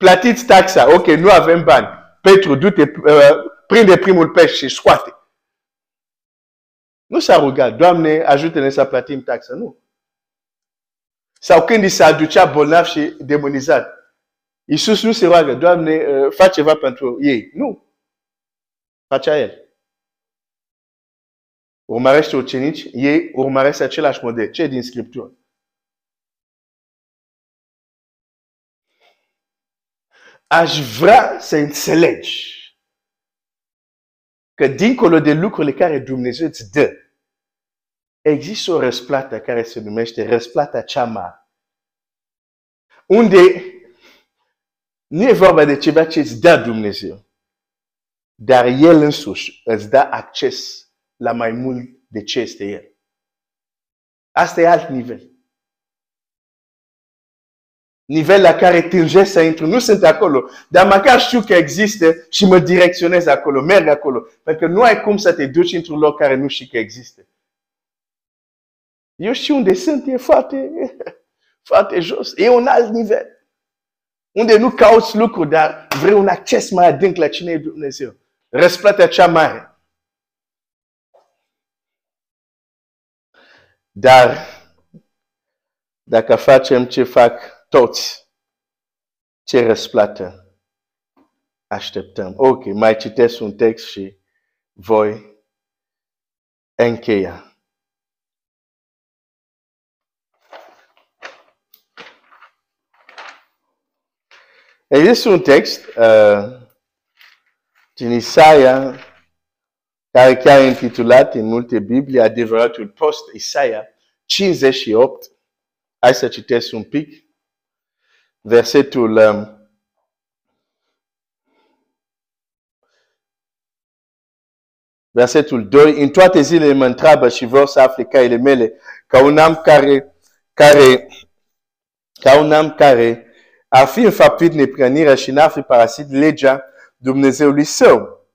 S1: Platiți taxa, ok, nu avem bani. Petru, du-te, uh, prinde primul pește și scoate. Nu s-a rugat, Doamne, ajută-ne să plătim taxa, nu. Sau când i se aducea bolnav și demonizat. Iisus nu se roagă, Doamne, uh, fac ceva pentru ei. Nu. Facea El. Urmărește ucenici, ei urmăresc același model. Ce din Scriptură? aș vrea să înțelegi că dincolo de lucrurile care Dumnezeu îți dă, există o răsplată care se numește răsplata cea mare. Unde nu e vorba de ceva ce îți dă Dumnezeu, dar El însuși îți dă acces la mai mult de ce este El. Asta e alt nivel nivel la care tânjesc să intru. Nu sunt acolo, dar măcar știu că există și mă direcționez acolo, merg acolo. Pentru că nu ai cum să te duci într-un loc care nu știi că există. Eu știu unde sunt, e foarte, foarte jos. E un alt nivel. Unde nu cauți lucruri, dar vrei un acces mai adânc la cine e Dumnezeu. Răsplata cea mare. Dar dacă facem ce fac toți ce răsplată așteptăm. Ok, mai citesc un text și voi încheia. Există un text uh, din Isaia care chiar e intitulat în multe Biblii, adevăratul post Isaia 58. Hai să citesc un pic versetul um, versetul 2, în toate zilele mă întreabă și vor să afle caile mele, ca un am care, care, ca un am care a fi înfăptuit neprănirea și n-ar fi parasit legea Dumnezeului său.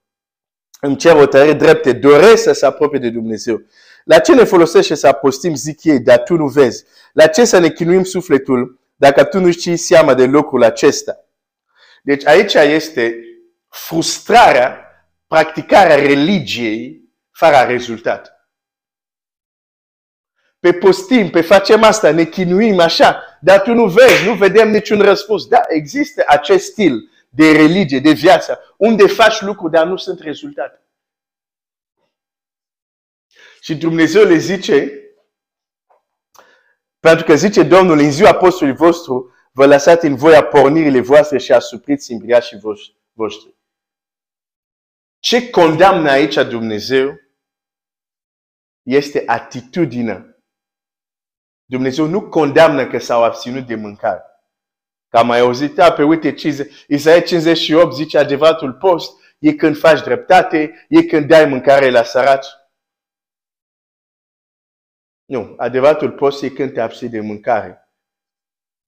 S1: Îmi cer o tare drepte, doresc să se apropie de Dumnezeu. La ce ne folosește să apostim, zic ei, dar tu nu vezi? La ce să ne chinuim sufletul dacă tu nu știi seama de lucrul acesta. Deci aici este frustrarea, practicarea religiei fără rezultat. Pe postim, pe facem asta, ne chinuim așa, dar tu nu vezi, nu vedem niciun răspuns. Da, există acest stil de religie, de viață, unde faci lucruri, dar nu sunt rezultate. Și Dumnezeu le zice, Pentru că zice Domnul, în ziua postului vostru, vă lăsați în voi a pornirile voastre și a supriți imbriașii voștri. Ce condamnă aici Dumnezeu este atitudinea. Dumnezeu nu condamnă că s-au abținut de mâncare. Că am mai auzit, da, pe uite, Isaia 58 zice adevăratul post, e când faci dreptate, e când dai mâncare la săraci. Nu, adevăratul post e când te abții de mâncare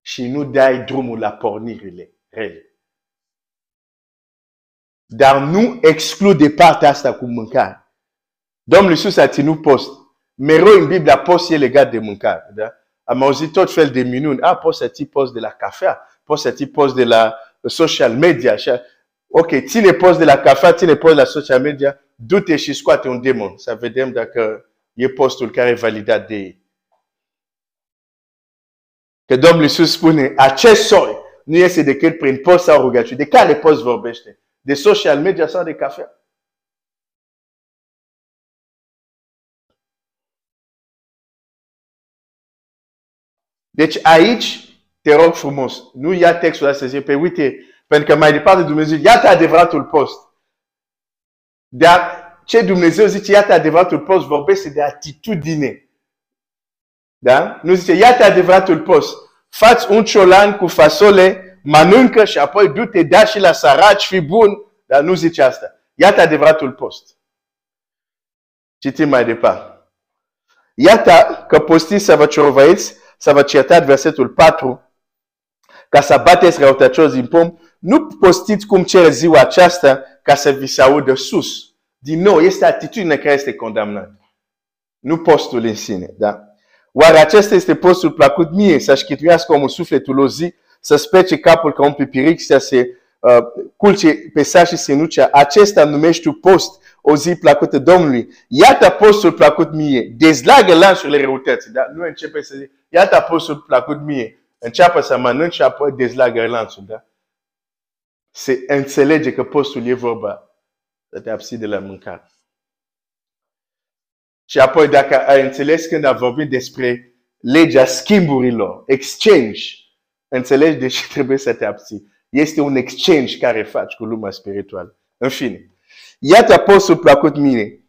S1: și nu dai drumul la pornirile rele. Dar nu exclude partea asta cu mâncare. Domnul Iisus a ținut post. Mereu în Biblia post e legat de mâncare. Da? Am auzit tot fel de minuni. A, poți să ții post de la cafea, poți să ții post de la social media. Așa. Ok, ține post de la cafea, ține post de la social media, du-te și scoate un demon. Să vedem dacă e postul care e validat de ei. Că Domnul Iisus spune, acest soi nu este decât prin post sau rugăciune. De care post vorbește? De social media sau de cafea? Deci aici, te rog frumos, nu ia textul ăsta să zice, pe uite, pentru că mai departe Dumnezeu, iată adevăratul post. Dar ce Dumnezeu zice, iată adevăratul post, vorbește de atitudine. Da? Nu zice, iată adevăratul post. Fați un ciolan cu fasole, mănâncă și apoi du-te, da și la săraci, fi bun. Dar nu zice asta. Iată adevăratul post. Citim mai departe. Iată că postiți să vă ciorvăiți, să vă certați versetul 4, ca să bateți răutăcioși din pom, nu postiți cum cer ziua aceasta ca să vi se audă sus. Din nou, este atitudinea care este condamnată. Nu postul în sine. Da? Oare acesta este postul plăcut mie, să șchituiască omul sufletul o zi, să spece capul ca un pipiric, să se uh, culce pe sa și senucea. Acesta numești tu post, o zi plăcută Domnului. Iată postul plăcut mie. Dezlagă lanțurile răutății. Da? Nu începe să zic, iată postul plăcut mie. Înceapă să mănânci și apoi dezlagă lanțul. Da? Se înțelege că postul e vorba să te abții de la mâncare. Și apoi dacă ai înțeles când a vorbit despre legea schimburilor, exchange, înțelegi de ce trebuie să te abții. Este un exchange care faci cu lumea spirituală. În fine, iată apostolul plăcut mine.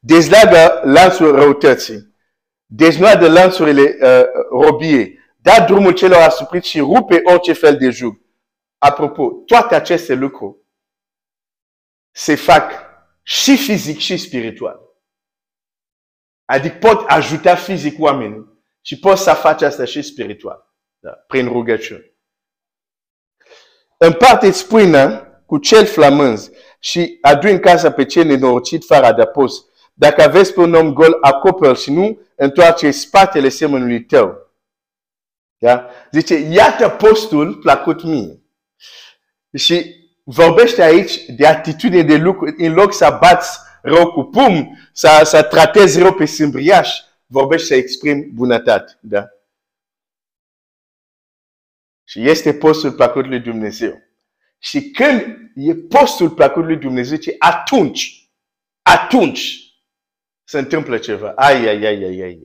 S1: Dezleagă lanțul răutății. Deznoadă lanțurile uh, robiei. Da drumul celor asupriți și rupe orice fel de jug. Apropo, toate aceste lucruri se fac și fizic și spiritual. Adică pot ajuta fizic oamenii și pot să faci asta și spiritual, da, prin rugăciune. Împarte-ți pâinea cu cel flamânzi și adu în casa pe cel nenorocit fără adăpost. Dacă aveți pe un om gol, acoperi și nu întoarce spatele semănului tău. Da? Zice, iată postul plăcut mie. Și vorbește aici de atitudine de lucru, în loc să bați rău cu pum, să, să tratezi rău pe sâmbriaș, vorbește să exprimi bunătate. Da? Și este postul plăcut lui Dumnezeu. Și când e postul plăcut lui Dumnezeu, ce atunci, atunci se întâmplă ceva. Ai, ai, ai, ai, ai, ai.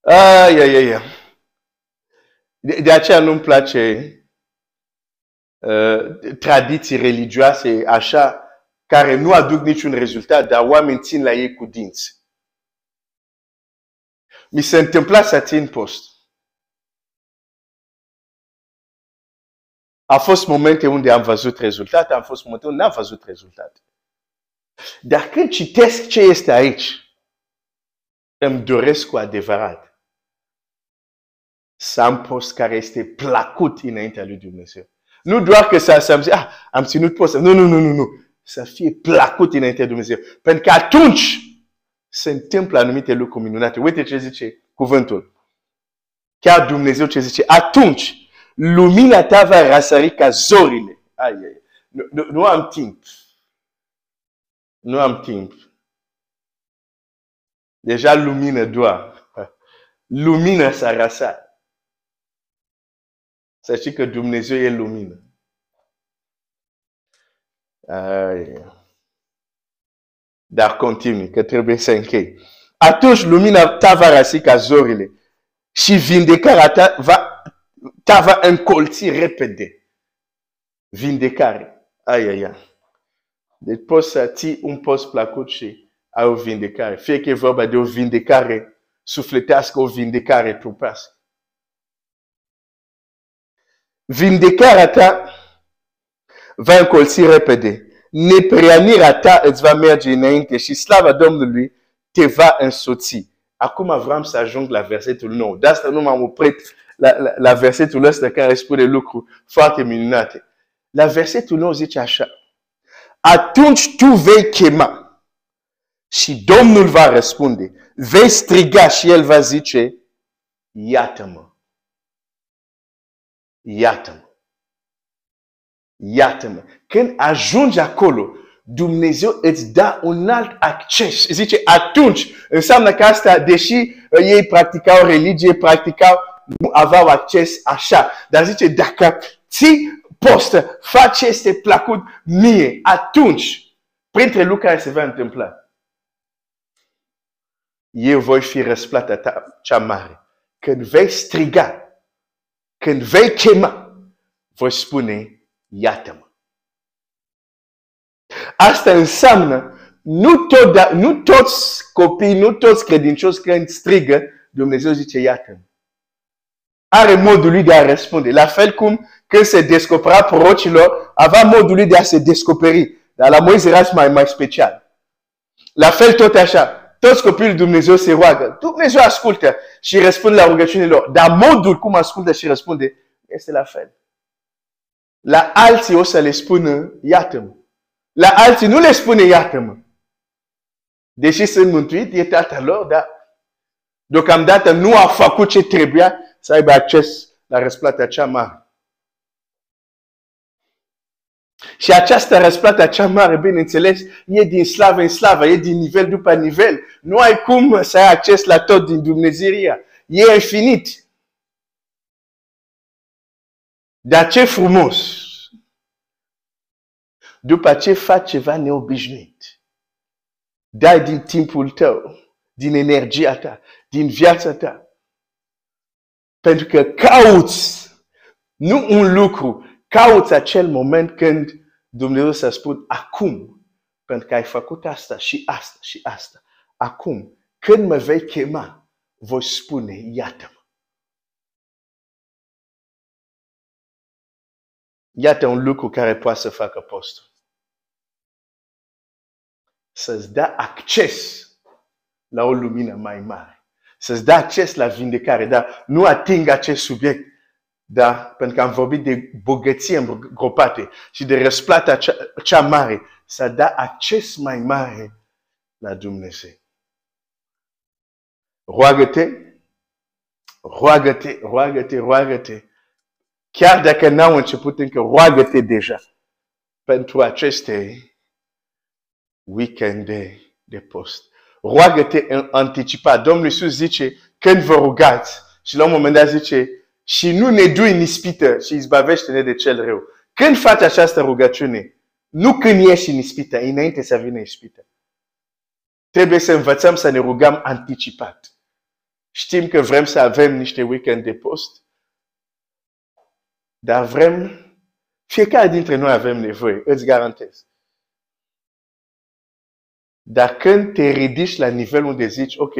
S1: Ai, ai, ai, ai. De, de aceea nu-mi place Uh, tradiții religioase așa, care nu aduc niciun rezultat, dar oamenii țin la ei cu dinți. Mi se întâmpla să țin post. A fost momente unde am văzut rezultate, am fost momente unde n-am văzut rezultate. Dar când citesc ce este aici, îmi doresc cu adevărat să am post care este placut înaintea lui Dumnezeu. Nu doar că să, să ah, am ținut post. Nu, nu, nu, nu, nu. Să fie placut înainte de Dumnezeu. Pentru că atunci se întâmplă anumite lucruri minunate. Uite ce zice cuvântul. Chiar Dumnezeu ce zice. Atunci lumina ta va răsări ca zorile. Ai, ai. Nu, nu, nu am timp. Nu am timp. Deja lumină doar. Lumină s-a răsat. Să știi că Dumnezeu e lumină. Ai. Dar continui, că trebuie să închei. atunci lumina ta va rasi ca zorile și vindecarea ta va, ta va încolți repede. Vindecare. Ai, ai, ai. Deci poți să ții un post plăcut și ai o vindecare. Fie că e vorba de o vindecare sufletească, o vindecare trupească. Vindecarea ta va încolți repede. Nepreanirea ta îți va merge înainte și slava Domnului te va însoți. Acum vreau să ajung la versetul nou. De asta nu m-am oprit la, la, la versetul ăsta care spune lucruri foarte minunate. La versetul nou zice așa. Atunci tu vei chema și Domnul va răspunde. Vei striga și El va zice, iată-mă. Iată-mă. Iată-mă. Când ajungi acolo, Dumnezeu îți dă un alt acces. Zice, atunci, înseamnă că asta, deși uh, ei practicau religie, practicau, nu aveau acces așa. Dar zice, dacă ții postă, faci ce este plăcut mie, atunci, printre lucruri care se va întâmpla, eu voi fi răsplata ta cea mare. Când vei striga, când vei chema, voi spune, iată-mă. Asta înseamnă nu, tot, da, nu toți copii, nu toți credincioși când strigă, Dumnezeu zice, iată Are modul lui de a răspunde. La fel cum când se descopera prorocilor, avea modul lui de a se descoperi. Dar la Moise era mai, mai special. La fel tot așa. Toți copiii lui Dumnezeu se roagă. Dumnezeu ascultă și răspunde la rugăciunile lor. Dar modul cum ascultă și răspunde este la fel. La alții o să le spună, iată-mă. La alții nu le spune iată-mă. Deși sunt mântuit, e tatăl lor, dar deocamdată nu a făcut ce trebuia să aibă acces la răsplata cea mare. Și această răsplată cea mare, bineînțeles, e din slavă în slavă, e din nivel după nivel. Nu ai cum să ai acces la tot din Dumnezeiria. E infinit. Dar ce frumos după ce faci ceva neobișnuit. Dai din timpul tău, din energia ta, din viața ta. Pentru că cauți nu un lucru, cauți acel moment când Dumnezeu să spun acum, pentru că ai făcut asta și asta și asta. Acum, când mă vei chema, voi spune, iată-mă. Iată un lucru care poate să facă postul să-ți dea acces la o lumină mai mare. Să-ți dea acces la vindecare, dar nu ating acest subiect. Da? Pentru că am vorbit de bogăție îngropate și de răsplata cea, cea mare. Să dea acces mai mare la Dumnezeu. Roagă-te, roagă-te, roagă-te, roagă-te. Chiar dacă n-au început încă, roagă-te deja pentru aceste weekend de, de post. Roagă-te în anticipat. Domnul Iisus zice, când vă rugați, și la un moment dat zice, și nu ne dui în ispită și izbavește-ne de cel rău. Când faci această rugăciune, nu când ieși în ispită, înainte să vină ispită. Trebuie să învățăm să ne rugăm anticipat. Știm că vrem să avem niște weekend de post, dar vrem, fiecare dintre noi avem nevoie, îți garantez. Dar când te ridici la nivelul unde zici, ok,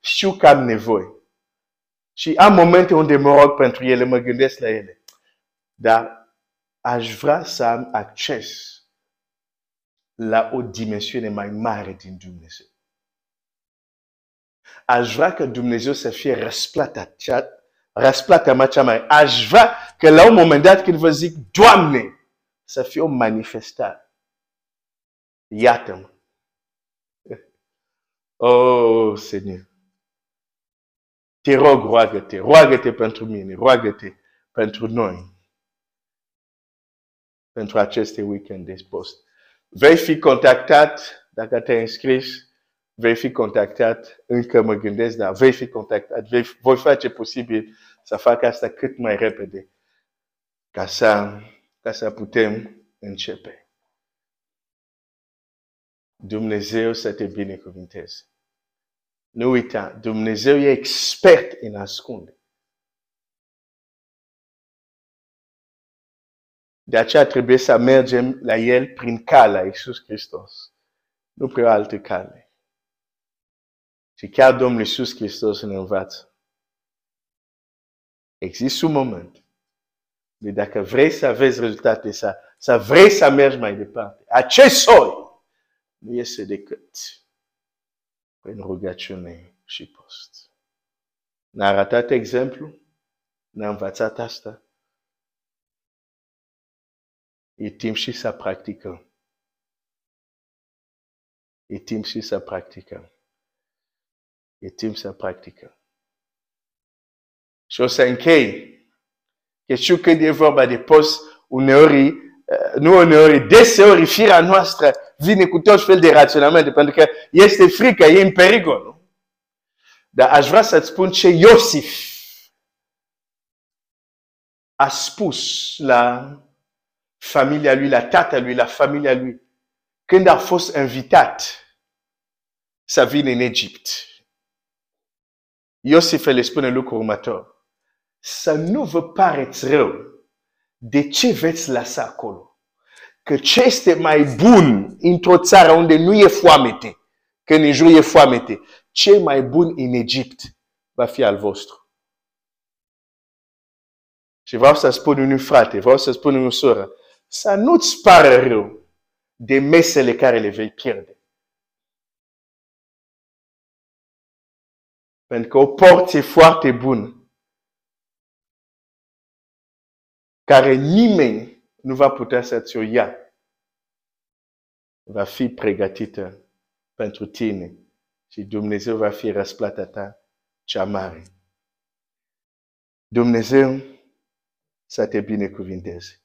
S1: știu că am nevoie. Și am momente unde mă rog pentru ele, mă gândesc la ele. Dar aș vrea să am acces la o dimensiune mai mare din Dumnezeu. Aș vrea că Dumnezeu să fie răsplata, cea, răsplata mea cea mai. Aș vrea că la un moment dat când vă zic, Doamne, să fie o manifestare. Iată-mă. Oh, Seigneur. Te rog, roagă-te, roagă-te pentru mine, roagă-te pentru noi. Pentru aceste weekend de post. Vei fi contactat, dacă te-ai înscris, vei fi contactat, încă mă gândesc, dar vei fi contactat, vei, voi face posibil să fac asta cât mai repede, ca să, ca să putem începe. Dumnezeu să te binecuvinteze. Nu uita, Dumnezeu e expert în ascunde. De aceea trebuie să mergem la El prin calea Iisus Hristos. Nu prin alte cale. Și chiar Domnul Iisus Hristos ne învață. Există un moment. De dacă vrei să aveți rezultate, să, să vrei să mergi mai departe, acest soi nu este decât prin rugăciune și post. Ne-a arătat exemplu, ne-a învățat asta. E timp și să practicăm. E timp și să practicăm. E timp să practicăm. Și o să închei. Că știu când e vorba de post, uneori, uh, nu uneori, deseori firea noastră vine cu tot fel de raționamente, pentru că este frică, e în pericol. Nu? Dar aș vrea să-ți spun ce Iosif a spus la familia lui, la tatălui, la familia lui, când a fost invitat să vină în Egipt. Iosif le spune lucrul următor. Să nu vă pareți rău de ce veți lăsa acolo. Că ce este mai bun într-o țară unde nu e foamete, că în jur e foamete, ce mai bun în Egipt va fi al vostru. Și vreau să spun unui frate, vreau să spun unui soră, să nu-ți pară rău de mesele care le vei pierde. Pentru că o porție foarte bună, care nimeni nu va putea să ți-o ia, va fi pregătită pentru tine și Dumnezeu va fi răsplata ta cea mare. Dumnezeu să te binecuvinteze.